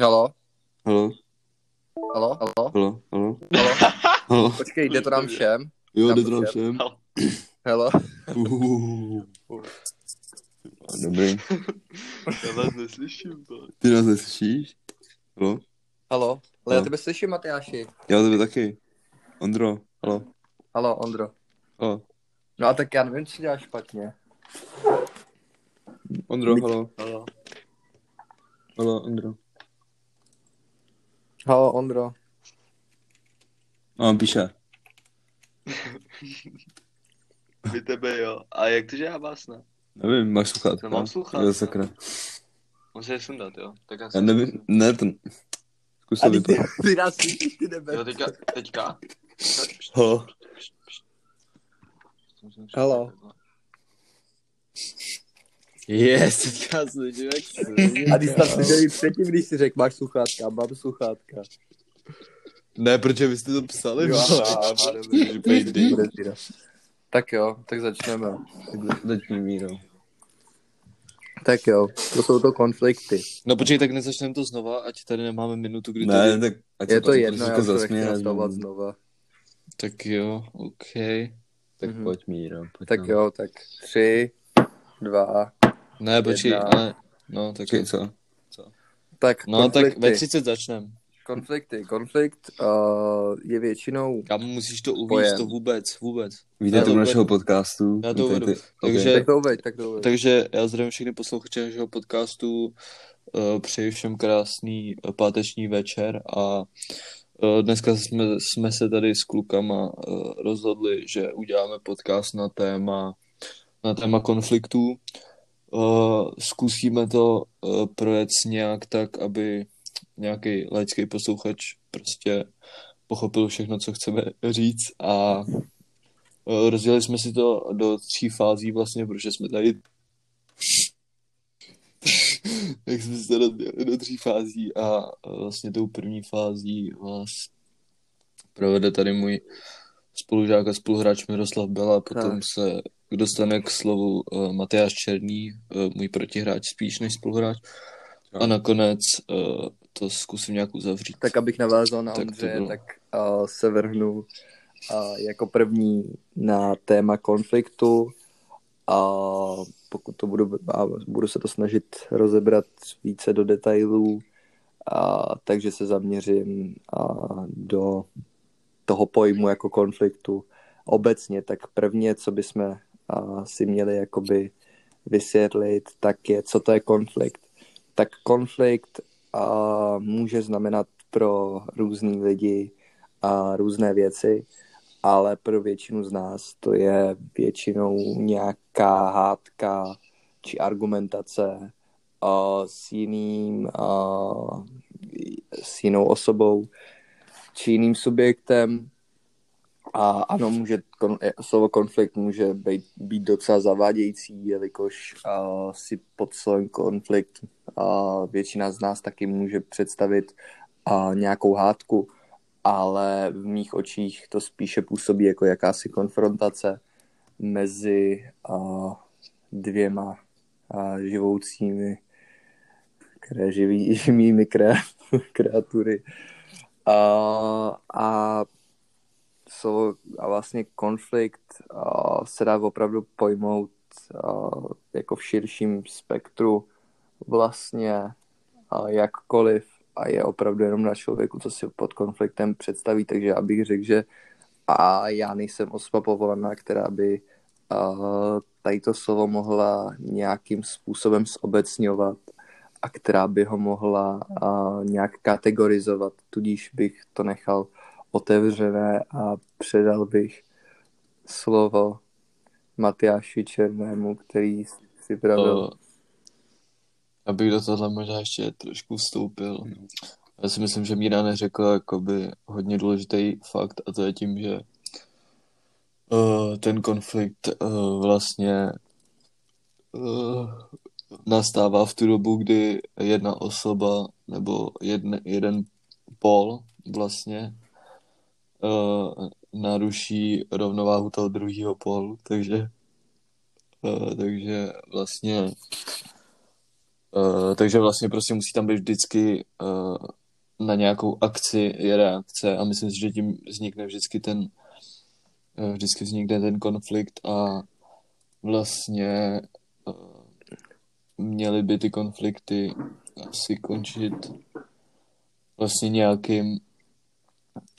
Halo? Halo, Halo? Halo? halo, halo, Halo? halo. Počkej, jde to nám všem? Jo, Tam jde to nám všem. Halo? Uhuhu. Dobrý. Já vás neslyším, to. Ty nás neslyšíš? Halo? Halo? Ale já tebe slyším, Matyáši. Já tebe taky. Ondro, halo, Halo, Ondro. halo. No a tak já nevím, co děláš špatně. Ondro, halo, Halo. halo, Ondro. Halo, Ondro. A on píše. Vy tebe jo. A jak to, že já vás ne? Nevím, máš sluchátka? Nemám sluchátka. Jo, sakra. Musím je sundat, jo. Tak já Já nevím, ne, ten... Zkus to ty, ty, vypadat. ty nás slyšíš, ty nebe. Jo, teďka, teďka. Halo. Halo. Yes, teďka slyším, jak A ty jsi tam seděl i předtím, když jsi řekl, máš sluchátka, mám sluchátka. Ne, protože vy jste to psali, Jo, aha. Tak jo, tak začneme. Tak Začni mírou. Tak jo, to jsou to konflikty. No počkej, tak nezačneme to znova, ať tady nemáme minutu, kdy Ne, tady... tak ať Je se to pak jedno, já to nechci znova. Tak jo, OK. Tak Mhm. pojď Míro. Pojď Tak nám. jo, tak tři, dva, Ne, počkej, Jedna. ale... No, tak... Počkej, co? tak No, tak konflikty. ve 30 začneme. Konflikty. Konflikt uh, je většinou... Kámo, musíš to uvíct, to vůbec, vůbec. Vítejte to u našeho podcastu. Já to uvedu. Takže- Tak to uveď, tak to uveď. Takže já zdravím všechny posluchače našeho podcastu, uh, přeji všem krásný uh, páteční večer a uh, dneska jsme, jsme se tady s klukama rozhodli, že uděláme podcast na téma, na téma konfliktů. Uh, zkusíme to uh, projet nějak tak, aby nějaký laický posluchač prostě pochopil všechno, co chceme říct a uh, rozdělili jsme si to do tří fází vlastně, protože jsme tady tak jsme se rozdělili do tří fází a vlastně tou první fází vás provede tady můj spolužák a spoluhráč Miroslav Bela, potom Tak. se dostane k slovu uh, Matyáš Černý, uh, můj protihráč spíš než spoluhráč. A nakonec uh, to zkusím nějak uzavřít. Tak abych navázal na Tak bylo. tak uh, se vrhnu uh, jako první na téma konfliktu a pokud to budu, a budu se to snažit rozebrat více do detailů, a, takže se zaměřím a, do toho pojmu jako konfliktu obecně, tak prvně, co bychom si měli jakoby vysvětlit, tak je, co to je konflikt. Tak konflikt a, může znamenat pro různý lidi a různé věci, ale pro většinu z nás to je většinou nějaká hádka či argumentace a, s jiným a, s jinou osobou či jiným subjektem a ano, může, kon, slovo konflikt může být, být docela zavádějící, jelikož uh, si pod slovem konflikt uh, většina z nás taky může představit uh, nějakou hádku, ale v mých očích to spíše působí jako jakási konfrontace mezi uh, dvěma uh, živoucími které živí, živými kreatury. A, a slovo a vlastně konflikt a, se dá opravdu pojmout a, jako v širším spektru vlastně a, jakkoliv. A je opravdu jenom na člověku, co si pod konfliktem představí, takže já bych řekl, že a já nejsem osoba povolaná, která by a, tady to slovo mohla nějakým způsobem zobecňovat a která by ho mohla a, nějak kategorizovat, tudíž bych to nechal otevřené a předal bych slovo Matyáši Černému, který si. Uh, abych do tohle možná ještě trošku vstoupil. Já si myslím, že Míra neřekl jakoby hodně důležitý fakt a to je tím, že uh, ten konflikt uh, vlastně uh, nastává v tu dobu, kdy jedna osoba nebo jedne, jeden pol vlastně uh, naruší rovnováhu toho druhého polu, takže uh, takže vlastně Uh, takže vlastně prostě musí tam být vždycky uh, na nějakou akci je reakce a myslím si, že tím vznikne vždycky ten uh, vždycky vznikne ten konflikt a vlastně uh, měly by ty konflikty asi končit vlastně nějakým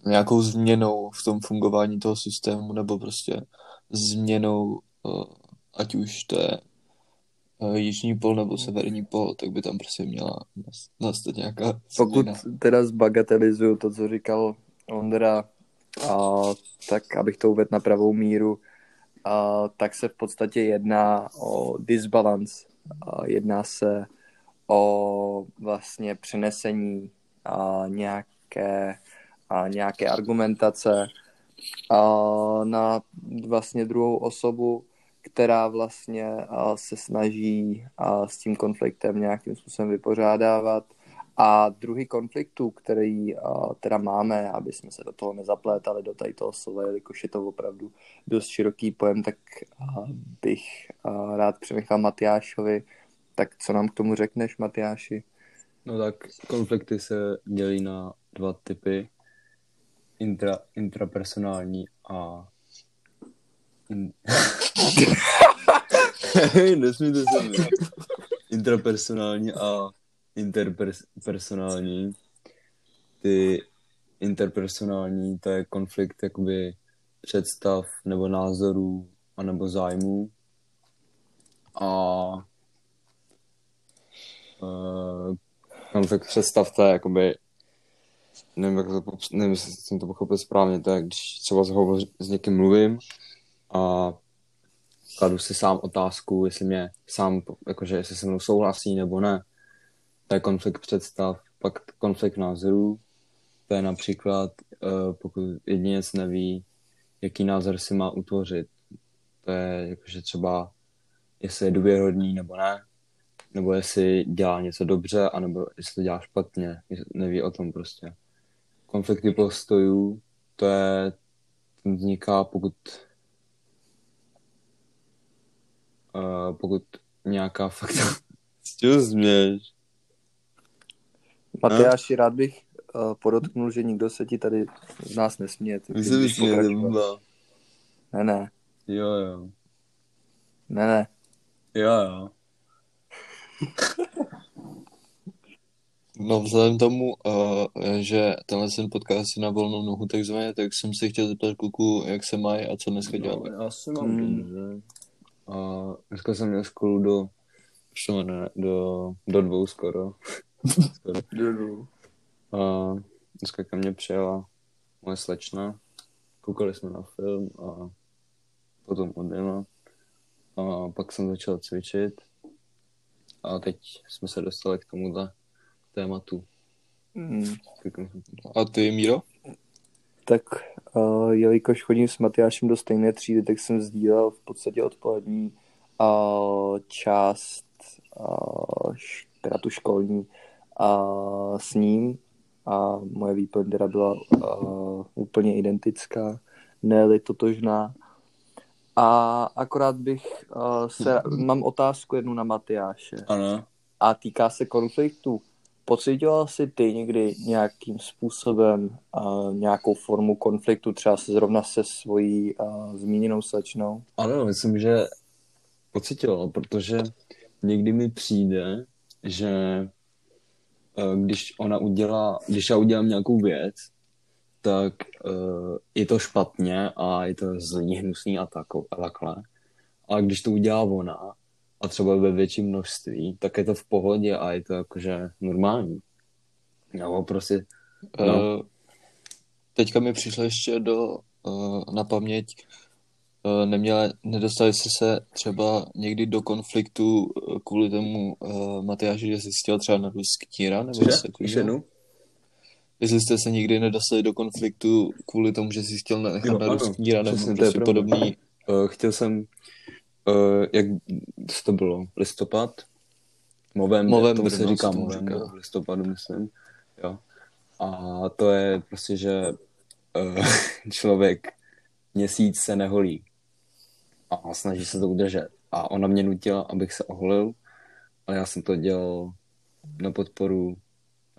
nějakou změnou v tom fungování toho systému nebo prostě změnou uh, ať už to je uh, jižní pol nebo severní pol, tak by tam prostě měla nas- nastat nějaká Pokud změna. teda zbagatelizuju to, co říkal Ondra, a, tak abych to uvedl na pravou míru, a, tak se v podstatě jedná o disbalance. A, jedná se o vlastně přenesení a, nějaké, a, nějaké argumentace a, na vlastně druhou osobu, která vlastně se snaží s tím konfliktem nějakým způsobem vypořádávat. A druhý konfliktu, který teda máme, aby jsme se do toho nezaplétali, do tady toho slova, jelikož je to opravdu dost široký pojem, tak bych rád přenechal Matyášovi. Tak co nám k tomu řekneš, Matyáši? No tak konflikty se dělí na dva typy. Intra, intrapersonální a... In... Nesmíte se mi. Intrapersonální a interpersonální. Ty interpersonální, to je konflikt jakoby představ nebo názorů a nebo zájmů. A uh, konflikt představ to je jakoby nevím, jak to, pops- nevím, jestli jsem to pochopil správně, je, když třeba s, hovoř- s někým mluvím a kladu si sám otázku, jestli mě sám, jakože jestli se mnou souhlasí nebo ne. To je konflikt představ. Pak konflikt názorů, to je například, uh, pokud jedinec neví, jaký názor si má utvořit. To je jakože třeba, jestli je důvěrhodný nebo ne, nebo jestli dělá něco dobře, anebo jestli to dělá špatně, neví o tom prostě. Konflikty postojů, to je, ten vzniká, pokud uh, pokud nějaká fakta... Co změš? Matyáši, rád bych uh, podotknul, že nikdo se ti tady z nás nesměje. ty Vy se vysmějete. Ne, ne, Jo, jo. ne, ne. Jo, jo. No vzhledem tomu, uh, že tenhle ten podcast je na volnou nohu takzvaně, tak jsem se chtěl zeptat kluku, jak se mají a co dneska děláme. No, já se mám Hmm. dobře. A dneska jsem měl školu do, ne, do, do dvou skoro. skoro. A dneska ke mně přijela moje slečna. Koukali jsme na film a potom odjela. A pak jsem začal cvičit. A teď jsme se dostali k tomuhle tématu. Hmm. A ty, Míro? Tak uh, jelikož chodím s Matyášem do stejné třídy, tak jsem sdílel v podstatě odpolední uh, část, uh, teda tu školní, uh, s ním a moje výplň teda byla uh, úplně identická, ne totožná. A akorát bych uh, se, mám otázku jednu na Matyáše Ano. a týká se konfliktu. Pocitoval jsi ty někdy nějakým způsobem uh, nějakou formu konfliktu, třeba se zrovna se svojí uh, zmíněnou slečnou? Ano, myslím, že pocitoval, protože někdy mi přijde, že eh, když ona udělá, když já udělám nějakou věc, tak uh, je to špatně a je to zlý, hnusný a takhle. A když to udělá ona, a třeba ve větším množství, tak je to v pohodě a je to jakože normální. Nebo prostě, No. No. Teďka mi přišlo ještě do, uh, na paměť, uh, neměla, nedostali jste se třeba někdy do konfliktu uh, kvůli tomu uh, Matyáši, že jsi chtěl třeba na kníra, nebo něco Cože? Ještě? Jestli jste se nikdy nedostali do konfliktu kvůli tomu, že jsi chtěl nechat Jo, na kníra, nebo přesně, to je prostě podobný. Uh, chtěl jsem, uh, jak to bylo, listopad? Movember, to se no, říká v listopadu, myslím. Jo. A to je prostě, že uh, člověk měsíc se neholí a snaží se to udržet. A ona mě nutila, abych se oholil ale já jsem to dělal na podporu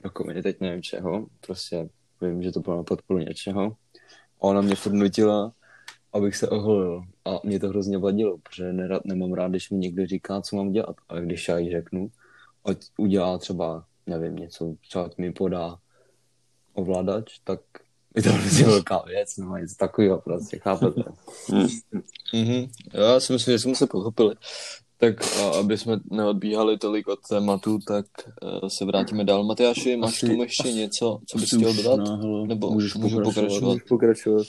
rakoviny, teď nevím čeho, prostě vím, že to bylo na podporu něčeho. A ona mě furt nutila, abych se oholil. A mě to hrozně vadilo, protože nerad, nemám rád, když mi někdo říká, co mám dělat. Ale když já jí řeknu, ať udělá třeba, nevím, něco, třeba mi podá ovladač, tak je to hrozně velká věc, no něco takového prostě, chápete? Mhm. Já si myslím, že jsme se pochopili. Tak a aby jsme neodbíhali tolik od tématu, tak uh, se vrátíme dál. Matyáši, máš Asi- tomu ještě asi- něco, co bys chtěl dodat? náhle Nebo můžeš můžu pokračovat. pokračovat? Můžeš pokračovat.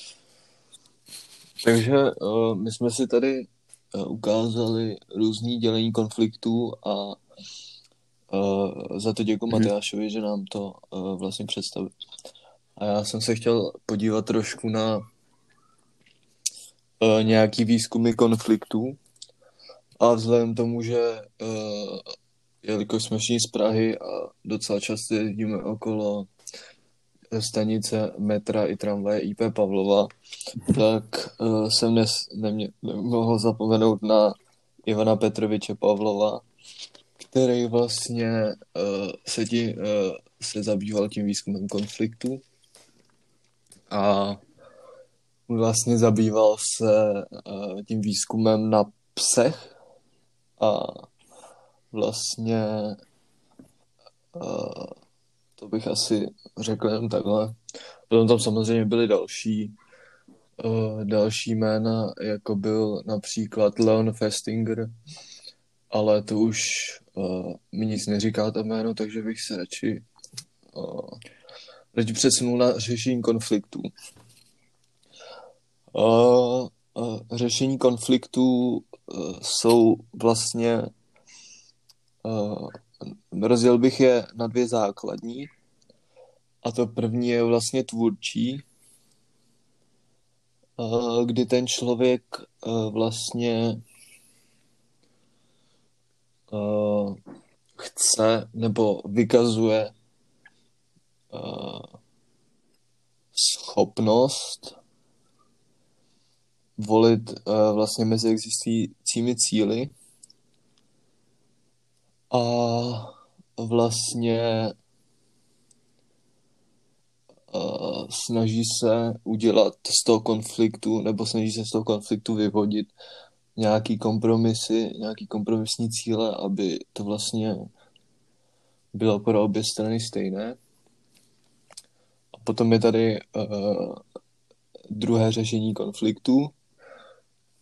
Takže uh, my jsme si tady uh, ukázali různý dělení konfliktů a uh, za to děkuji Mhm. Matyášovi, že nám to uh, vlastně představil. A já jsem se chtěl podívat trošku na uh, nějaký výzkumy konfliktů a vzhledem tomu, že uh, jelikož jsme všichni z Prahy a docela často jezdíme okolo stanice metra i tramvaje IP Pavlova, tak uh, jsem dnes nemě, nemohl zapomenout na Ivana Petroviče Pavlova, který vlastně uh, se, tí, uh, se zabýval tím výzkumem konfliktu. A vlastně zabýval se uh, tím výzkumem na psech. A vlastně uh, to bych asi řekl jenom takhle. Potom tam samozřejmě byly další uh, další jména, jako byl například Leon Festinger, ale to už uh, mi nic neříká to jméno, takže bych se radši, uh, radši přesunul na řešení konfliktů. Uh, uh, řešení konfliktů uh, jsou vlastně uh, rozdělil bych je na dvě základní. A to první je vlastně tvůrčí, uh, kdy ten člověk uh, vlastně uh, chce nebo vykazuje schopnost volit vlastně mezi existujícími cíly a vlastně snaží se udělat z toho konfliktu, nebo snaží se z toho konfliktu vyvodit nějaký kompromisy, nějaký kompromisní cíle, aby to vlastně bylo pro obě strany stejné. A potom je tady uh, druhé řešení konfliktu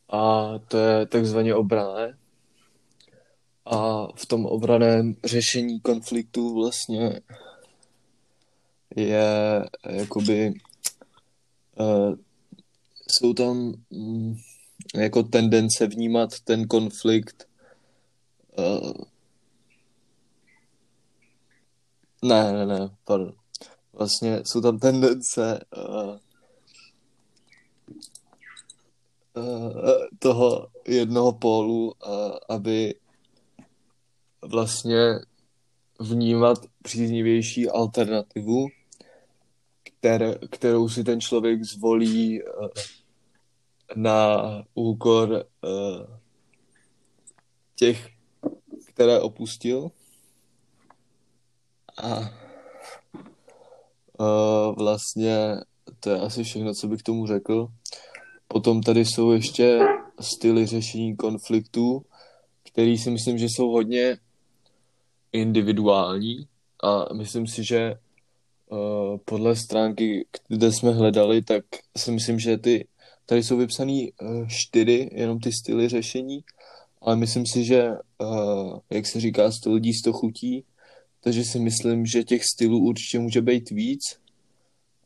a to je takzvaně obrané. A v tom obraném řešení konfliktu vlastně je jakoby uh, jsou tam mm, jako tendence vnímat ten konflikt uh, ne, ne, ne, pardon. Vlastně jsou tam tendence uh, uh, toho jednoho pólu, uh, aby vlastně vnímat příznivější alternativu, které, kterou si ten člověk zvolí eh, na úkor eh, těch, které opustil. A eh, vlastně to je asi všechno, co bych k tomu řekl. Potom tady jsou ještě styly řešení konfliktů, který si myslím, že jsou hodně individuální a myslím si, že uh, podle stránky, kde jsme hledali, tak si myslím, že ty tady jsou vypsané uh, čtyři, jenom ty styly řešení, ale myslím si, že uh, jak se říká, sto lidí, sto chutí, takže si myslím, že těch stylů určitě může být víc,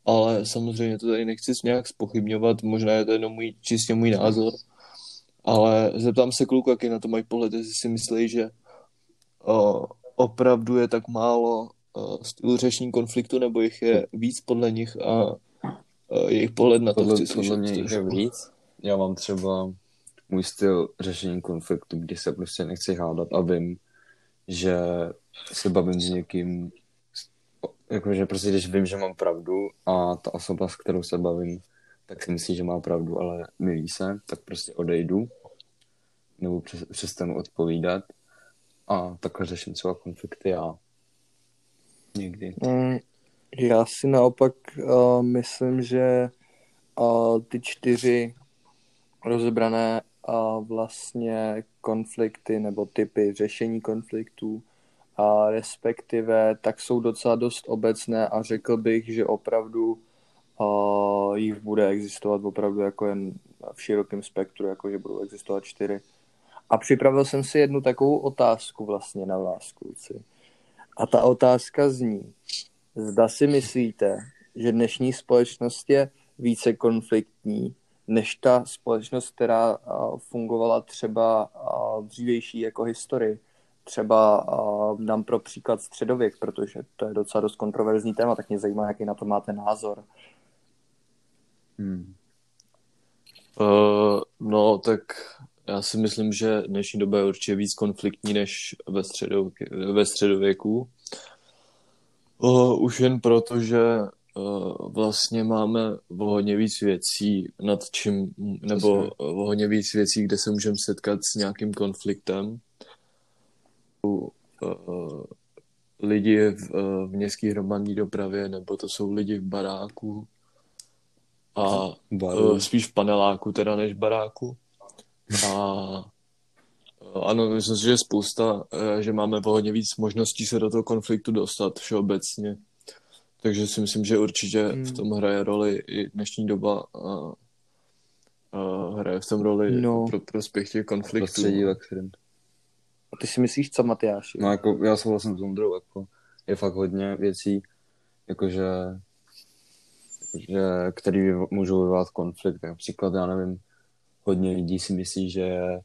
ale samozřejmě to tady nechci nějak spochybňovat, možná je to jenom můj, čistě můj názor, ale zeptám se kluka, jaký na to mají pohled, jestli si myslí, že uh, opravdu je tak málo uh, stylů řešení konfliktu, nebo jich je víc podle nich a uh, jejich pohled na to Podle, chci podle slyšet mě jich je víc. Já mám třeba můj styl řešení konfliktu, kdy se prostě nechci hádat a vím, že se bavím s někým, jakože prostě když vím, že mám pravdu a ta osoba, s kterou se bavím, tak si myslí, že má pravdu, ale milí se, tak prostě odejdu nebo přes- přestanu odpovídat a takhle řeším třeba konflikty a někdy. Mm, Já si naopak uh, myslím, že uh, ty čtyři rozebrané uh, vlastně konflikty nebo typy řešení konfliktů a respektive tak jsou docela dost obecné a řekl bych, že opravdu uh, jich bude existovat opravdu jako jen v širokém spektru, jako že budou existovat čtyři. A připravil jsem si jednu takovou otázku vlastně na vás, kluci. A ta otázka zní, zda si myslíte, že dnešní společnost je více konfliktní, než ta společnost, která fungovala třeba dřívější jako historii. Třeba dám pro příklad středověk, protože to je docela dost kontroverzní téma, tak mě zajímá, jaký na to máte názor. Hmm. Uh, no, tak já si myslím, že dnešní doba je určitě víc konfliktní než ve, středověku. Ve středověku. Uh, už jen proto, že uh, vlastně máme o hodně víc věcí, nad čím, nebo o hodně víc věcí, kde se můžeme setkat s nějakým konfliktem. Uh, lidi v, v městské hromadné dopravě, nebo to jsou lidi v baráku a Baru. spíš v paneláku teda než v baráku. A ano, myslím si, že je spousta, uh, že máme hodně víc možností se do toho konfliktu dostat všeobecně. Takže si myslím, že určitě Hmm. v tom hraje roli i dnešní doba a, a hraje v tom roli No. pro prospěch těch konfliktů. Prostředí, ve kterém. A ty si myslíš, co Matyáši? No jako já souhlasím s Ondrou, jako je fakt hodně věcí, jakože, jakože který můžou vyvolat konflikt. Například, já nevím, hodně lidí si myslí, že je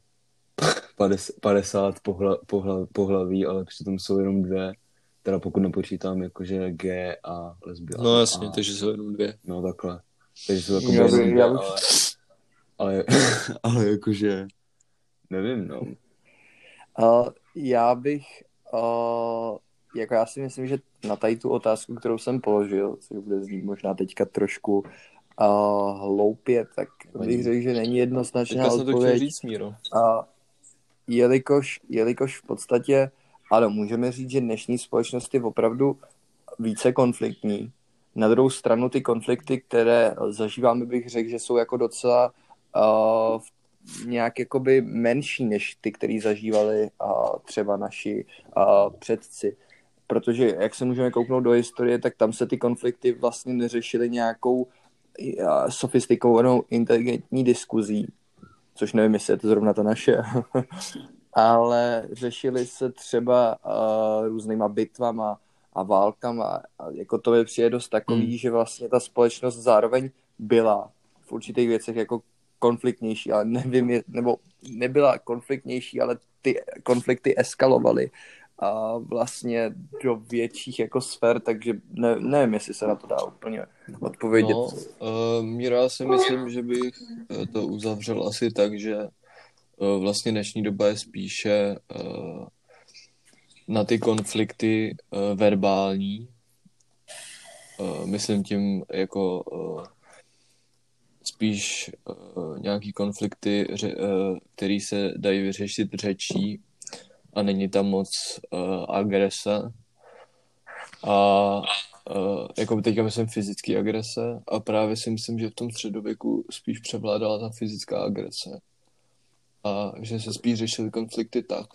50, 50 pohla, pohla, pohlaví, ale přitom jsou jenom dvě, teda pokud nepočítám jakože G a lesbian. No jasně, a, takže jsou jenom dvě. No takhle. Takže jsou jako Já ale, ale, ale jakože, nevím, no. Uh, já bych, uh, jako já si myslím, že na tady tu otázku, kterou jsem položil, což bude znít možná teďka trošku uh, hloupě, tak bych řekl, že není jednoznačná Teďka jsem to odpověď. říct, Míro. A jelikož, jelikož v podstatě, ano, můžeme říct, že dnešní společnost je opravdu více konfliktní. Na druhou stranu ty konflikty, které zažíváme, bych řekl, že jsou jako docela uh, nějak jakoby menší než ty, které zažívali uh, třeba naši uh, předci. Protože jak se můžeme kouknout do historie, tak tam se ty konflikty vlastně neřešily nějakou sofistikovanou inteligentní diskuzí, což nevím, jestli je to zrovna ta naše, ale řešili se třeba uh, různýma bitvama a válkama a jako to mi přijde dost takový, Hmm. že vlastně ta společnost zároveň byla v určitých věcech jako konfliktnější, ale nevím, je, nebo nebyla konfliktnější, ale ty konflikty eskalovaly a vlastně do větších jako sfér, takže ne, nevím, jestli se na to dá úplně odpovědět. No, Míro, já si myslím, že bych eh, to uzavřel asi tak, že uh, vlastně dnešní doba je spíše uh, na ty konflikty uh, verbální. Uh, myslím tím jako uh, spíš uh, nějaký konflikty, ře, uh, který se dají vyřešit řečí a není tam moc uh, agrese. A uh, jako teďka myslím fyzický agrese a právě si myslím, že v tom středověku spíš převládala ta fyzická agrese. A že se spíš řešily konflikty tak.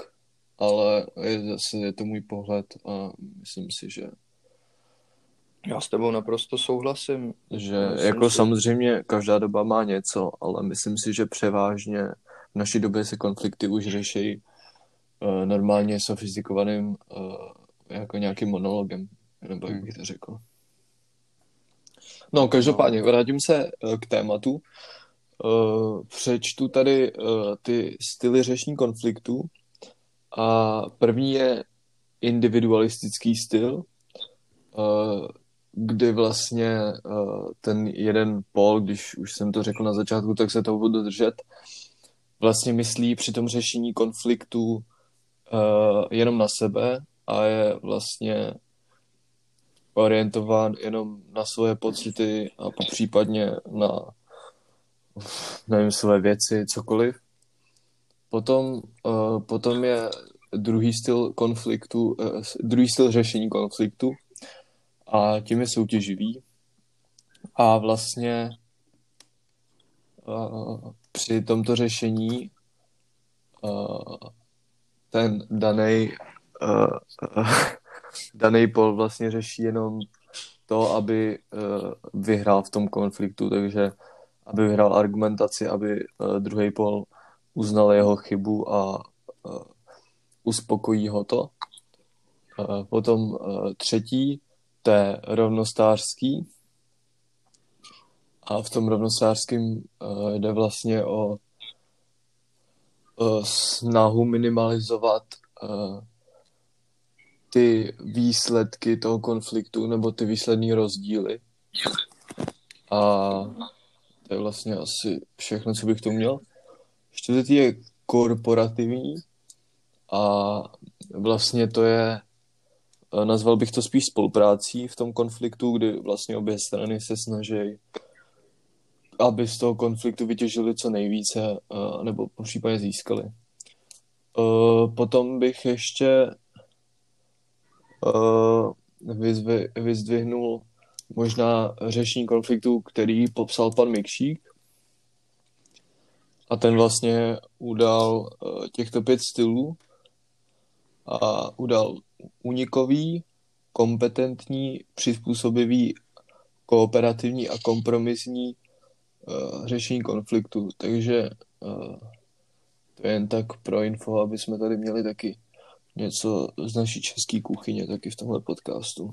Ale je, zase je to můj pohled a myslím si, že, Já s tebou naprosto souhlasím. že Myslím jako si- samozřejmě každá doba má něco, ale myslím si, že převážně v naší době se konflikty už řeší uh, normálně sofistikovaným uh, jako nějakým monologem, nebo jak Hmm. bych to řekl. No, každopádně, vrátím se eh, k tématu. Přečtu tady ty styly řešení konfliktů. A první je individualistický styl, kdy vlastně ten jeden pol, když už jsem to řekl na začátku, tak se toho budu držet, vlastně myslí při tom řešení konfliktu eh, jenom na sebe a je vlastně orientován jenom na svoje pocity a případně na nevím, své věci, cokoliv. Potom, uh, potom je druhý styl konfliktu, uh, druhý styl řešení konfliktu a tím je soutěživý. A vlastně uh, při tomto řešení uh, ten daný uh, uh, daný pol vlastně řeší jenom to, aby uh, vyhrál v tom konfliktu, takže aby vyhrál argumentaci, aby uh, druhý pol uznal jeho chybu a uh, uspokojí ho to. Uh, potom uh, třetí, to je rovnostářský. A v tom rovnostářském uh, jde vlastně o snahu minimalizovat uh, ty výsledky toho konfliktu nebo ty výslední rozdíly. A to je vlastně asi všechno, co bych tu měl. Čtvrtý je korporativní a vlastně to je, nazval bych to spíš spoluprácí v tom konfliktu, kdy vlastně obě strany se snaží, aby z toho konfliktu vytěžili co nejvíce, nebo případně získali. Potom bych ještě vyzdvihnul možná řešení konfliktu, který popsal pan Mikšík. A ten vlastně udal těchto pět stylů a udal unikový, kompetentní, přizpůsobivý, kooperativní a kompromisní uh, řešení konfliktu. Takže uh, to je jen tak pro info, aby jsme tady měli taky něco z naší české kuchyně taky v tomhle podcastu.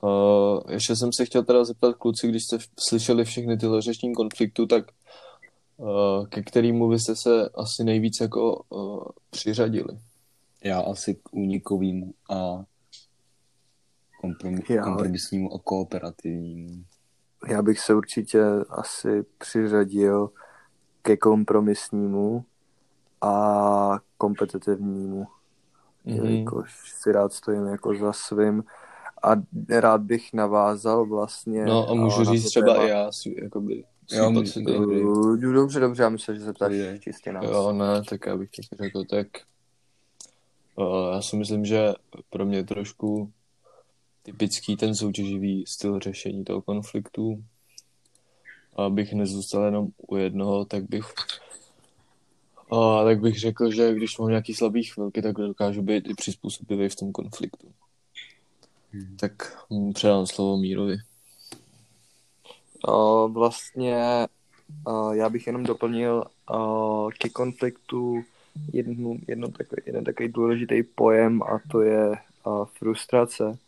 Uh, ještě jsem se chtěl teda zeptat kluci, když jste slyšeli všechny tyhle řešení konfliktu, tak uh, ke kterému byste se asi nejvíc jako uh, přiřadili? Já asi k únikovýmu a kompromisnímu a kooperativnímu. Já bych se určitě asi přiřadil ke kompromisnímu a kompetitivnímu, Mhm. jelikož si rád stojím jako za svým a rád bych navázal vlastně No a můžu na říct třeba téma. i já si, jakoby, Jo, můžu- Dobře, dobře, já myslím, že se ptáš Dobrý. čistě nás. Jo, ne, tak já bych taky řekl, tak uh, já si myslím, že pro mě je trošku typický ten soutěživý styl řešení toho konfliktu. A abych nezůstal jenom u jednoho, tak bych a tak bych řekl, že když mám nějaký slabý chvilky, tak dokážu být i přizpůsobivý v tom konfliktu. Hmm. Tak předám slovo Mírovi. Uh, vlastně uh, já bych jenom doplnil uh, ke konfliktu jednu, jedno takový, jeden takový důležitý pojem a to je uh, frustrace,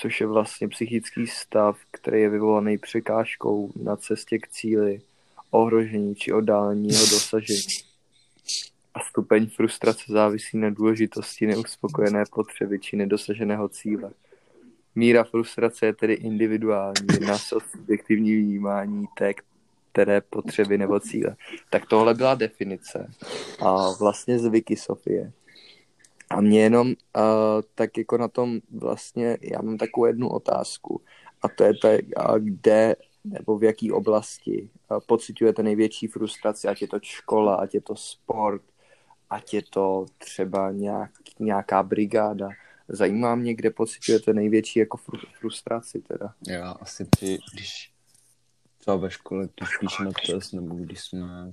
což je vlastně psychický stav, který je vyvolaný překážkou na cestě k cíli, ohrožení či oddálení jeho dosažení. A stupeň frustrace závisí na důležitosti neuspokojené potřeby či nedosaženého cíle. Míra frustrace je tedy individuální, jedná se o subjektivní vnímání té, které potřeby nebo cíle. Tak tohle byla definice a vlastně z Wikisofie. A mě jenom uh, tak jako na tom vlastně, já mám takovou jednu otázku a to je tak, uh, kde nebo v jaký oblasti uh, pocitujete největší frustraci, ať je to škola, ať je to sport, ať je to třeba nějak, nějaká brigáda. Zajímá mě, kde pocitujete největší jako fru, frustraci teda. Já asi při, když třeba ve škole, když píšeme test, nebo když jsme,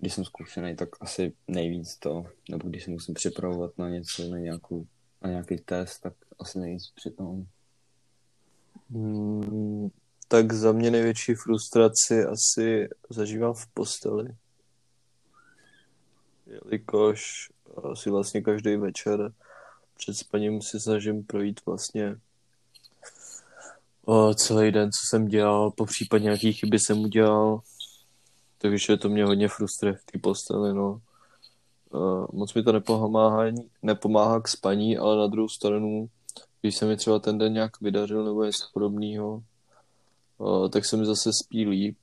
když jsem zkušený, tak asi nejvíc to, nebo když se musím připravovat na něco, na, nějakou, na nějaký test, tak asi nejvíc při tom. Hmm, tak za mě největší frustraci asi zažívám v posteli. Jelikož si vlastně každý večer před spaním si snažím projít vlastně o, celý den, co jsem dělal, po případě nějaký chyby jsem udělal. Takže to mě hodně frustruje v té posteli, no. Uh, moc mi to nepomáhá, nepomáhá k spaní, ale na druhou stranu, když se mi třeba ten den nějak vydařil nebo něco podobného, uh, tak se mi zase spí líp.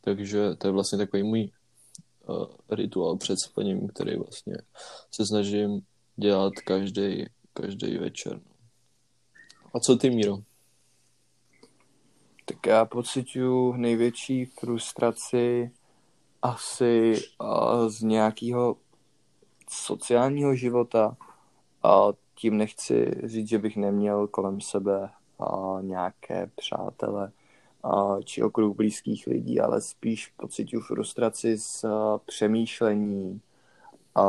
Takže to je vlastně takový můj uh, rituál před spaním, který vlastně se snažím dělat každý každý večer. no. A co ty, Míro? Tak já pocituju největší frustraci asi z nějakého sociálního života. A tím nechci říct, že bych neměl kolem sebe a, nějaké přátele a, či okruh blízkých lidí, ale spíš pocituju frustraci z přemýšlení a,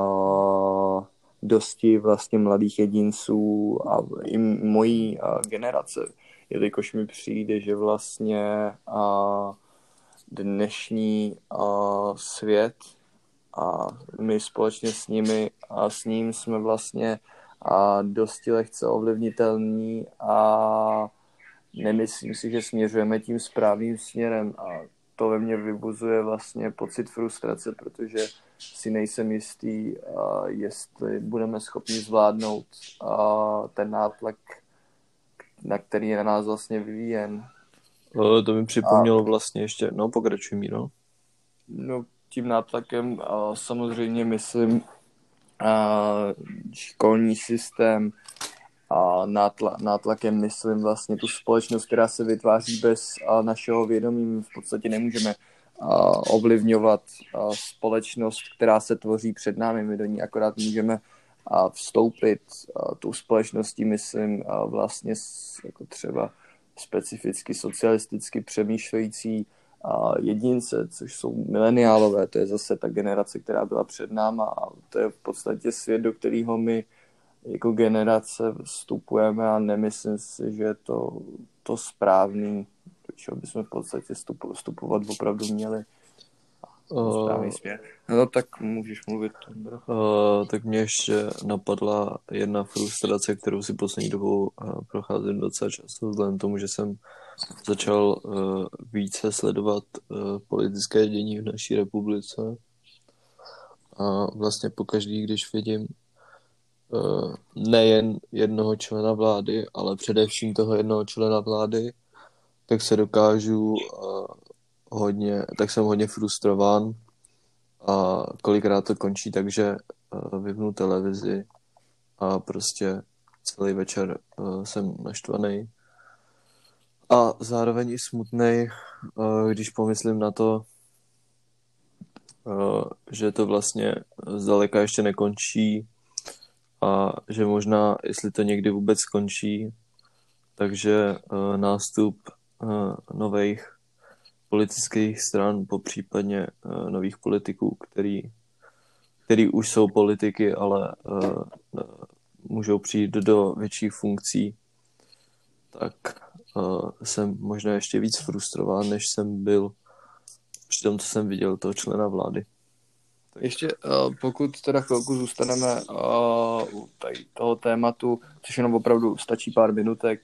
dosti vlastně mladých jedinců a i mojí generace, jelikož mi přijde, že vlastně a, dnešní a, svět a my společně s nimi a s ním jsme vlastně a dosti lehce ovlivnitelní a nemyslím si, že směřujeme tím správným směrem a to ve mně vybuzuje vlastně pocit frustrace, protože si nejsem jistý, jestli budeme schopni zvládnout ten nátlak, na který je na nás vlastně vyvíjen. To mi připomnělo a... vlastně ještě, no pokračuj Míro. No tím nátlakem a samozřejmě myslím a školní systém a nátla, nátlakem myslím vlastně tu společnost, která se vytváří bez a našeho vědomí. My v podstatě nemůžeme a, ovlivňovat a, společnost, která se tvoří před námi. My do ní akorát můžeme a, vstoupit a, tou společností, myslím, a vlastně s, jako třeba specificky socialisticky přemýšlející jedince, což jsou mileniálové, to je zase ta generace, která byla před náma a to je v podstatě svět, do kterého my jako generace vstupujeme a nemyslím si, že je to, to správný, do čeho bychom v podstatě vstupovat opravdu měli. Správný směr. No tak můžeš mluvit. Uh, tak mě ještě napadla jedna frustrace, kterou si poslední dobou uh, procházím docela často, vzhledem tomu, že jsem začal uh, více sledovat uh, politické dění v naší republice. A vlastně pokaždý, když vidím uh, nejen jednoho člena vlády, ale především toho jednoho člena vlády, tak se dokážu uh, hodně, tak jsem hodně frustrován a kolikrát to končí tak, že uh, vypnu televizi a prostě celý večer uh, jsem naštvaný. A zároveň i smutný, uh, když pomyslím na to, že to vlastně zdaleka ještě nekončí a že možná, jestli to někdy vůbec skončí, takže nástup nových politických stran, po případně uh, nových politiků, který, který už jsou politiky, ale uh, můžou přijít do větších funkcí, tak uh, jsem možná ještě víc frustrován, než jsem byl při tom, co jsem viděl toho člena vlády. Ještě pokud teda chvilku zůstaneme u tady toho tématu, což jenom opravdu stačí pár minutek,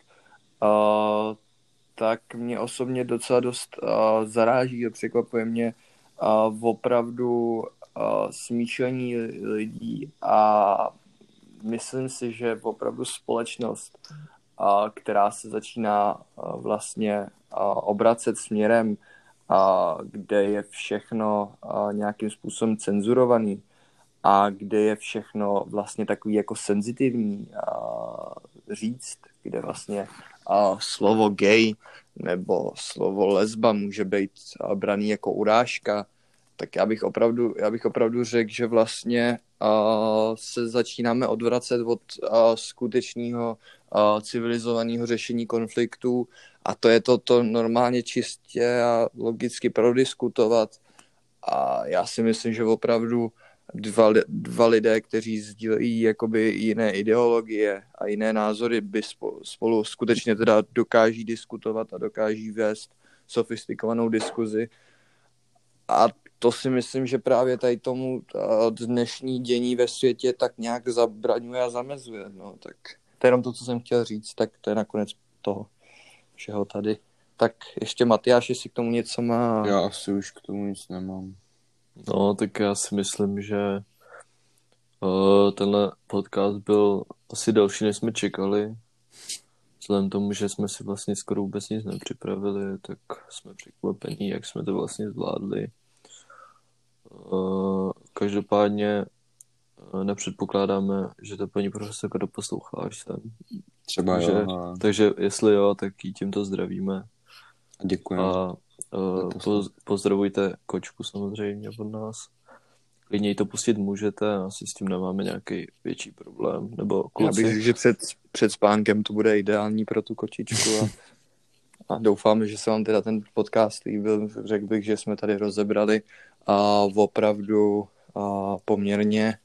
tak mě osobně docela dost uh, zaráží a překvapuje mě uh, opravdu uh, smýšlení lidí a myslím si, že opravdu společnost, uh, která se začíná uh, vlastně uh, obracet směrem, uh, kde je všechno uh, nějakým způsobem cenzurovaný a kde je všechno vlastně takový jako senzitivní uh, říct, kde vlastně a slovo gay nebo slovo lesba může být braný jako urážka, tak já bych opravdu, já bych opravdu řekl, že vlastně uh, se začínáme odvracet od uh, skutečného uh, civilizovaného řešení konfliktů a to je to, to normálně čistě a logicky prodiskutovat. A já si myslím, že opravdu dva, dva lidé, kteří sdílejí jakoby jiné ideologie a jiné názory, by spolu, spolu skutečně teda dokáží diskutovat a dokáží vést sofistikovanou diskuzi. A to si myslím, že právě tady tomu dnešní dění ve světě tak nějak zabraňuje a zamezuje. No, tak to je jenom to, co jsem chtěl říct, tak to je nakonec toho všeho tady. Tak ještě Matyáš, jestli k tomu něco má. Já asi už k tomu nic nemám. No, tak já si myslím, že uh, tenhle podcast byl asi další, než jsme čekali. Vzhledem tomu, že jsme si vlastně skoro vůbec nic nepřipravili, tak jsme překvapení, jak jsme to vlastně zvládli. Uh, každopádně uh, nepředpokládáme, že to paní profesorka doposlouchá až sem. Třeba takže, jo. A... Takže jestli jo, tak jí tímto zdravíme. Děkujeme. A poz, pozdravujte kočku samozřejmě od nás, klidně to pustit můžete, asi s tím nemáme nějaký větší problém, nebo Já kluci. bych řekl, že před, před spánkem to bude ideální pro tu kočičku a, a doufám, že se vám teda ten podcast líbil. Řekl bych, že jsme tady rozebrali a opravdu a poměrně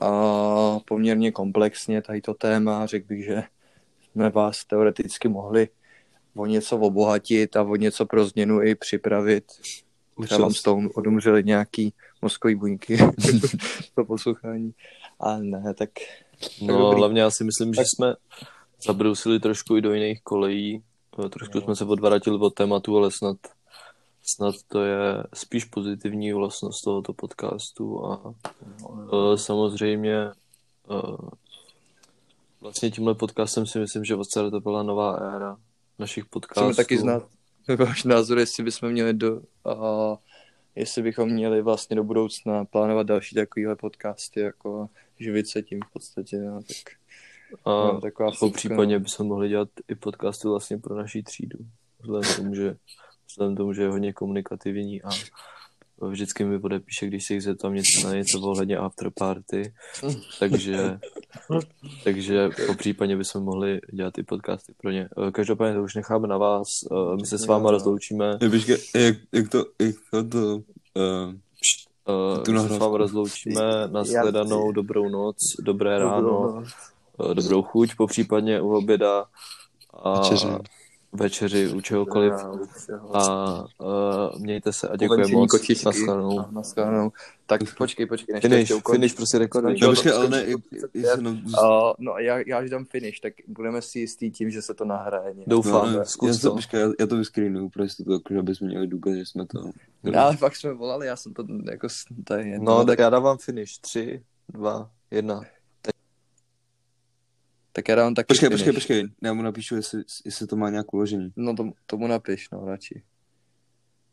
a poměrně komplexně tady to téma. Řekl bych, že jsme vás teoreticky mohli o něco obohatit a o něco pro změnu i připravit. Třeba vám z toho odumřeli nějaký mozkový buňky po poslouchání. A ne, tak No, dobrý. hlavně já si myslím, že Tak- jsme zabrousili trošku i do jiných kolejí. Eh, Trošku No. jsme se odvratili od tématu, ale snad, snad to je spíš pozitivní vlastnost tohoto podcastu a uh, samozřejmě uh, vlastně tímhle podcastem si myslím, že odstartovala nová éra našich podcastů. Chceme taky znát váš názor, jestli bychom měli do, a jestli bychom měli vlastně do budoucna plánovat další takovýhle podcasty, jako živit se tím v podstatě, no, tak A no, taková po no. bychom mohli dělat i podcasty vlastně pro naší třídu. Vzhledem tomu, že, vzhledem tomu, že je hodně komunikativní a vždycky mi podepíše, když se jich zeptám něco na něco ohledně afterparty, takže, takže po případě bychom mohli dělat i podcasty pro ně. Eh, Každopádně to už necháme na vás, Eh, my se s váma rozloučíme, jak, jak to, jak to, to uh, Eh, Tu my se s vámi rozloučíme, nashledanou, dobrou noc, dobré ráno, dobrou chuť, po případně u oběda. A Večeři. Večeři u čehokoliv. A uh, mějte se a děkuji moc. kočičky. Nashledanou. A Naschledanou. Tak počkej, počkej, než to Finish, ještě ukončím. finish, prostě. Jo, no, to počkej, ale ne, po jak, 35. jak se no, Uh, no, já, já až dám finish, tak budeme si jistý tím, že se to nahraje. nějak. Doufám, no, ne, zkus já, to, to. počkej, já, já to vyscreenuju, pro jistotu, jako, aby jsme měli důkaz, že jsme to... No, ale fakt jsme volali, já jsem to jako, to jedno. No, tak, tak já dávám finish. Tři, dva, jedna. Tak já dám taky Počkej, finish. počkej, počkej, já mu napíšu, jestli, jestli to má nějak uložený. No, tomu, tomu napiš, no, radši.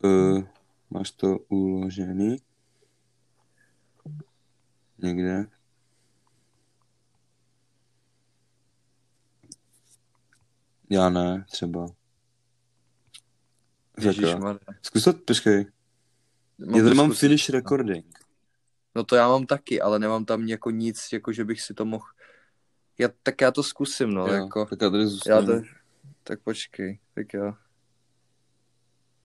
Uh, máš to uložený? Někde? Já ne, třeba. Ježišmarja. Zkus to, počkej. Mám Já tady to mám finish recording. No to já mám taky, ale nemám tam jako nic, jako že bych si to mohl... Já, tak já to zkusím, no, Jo, jako... tak já tady Já zůstanu. to... Tak počkej, tak já...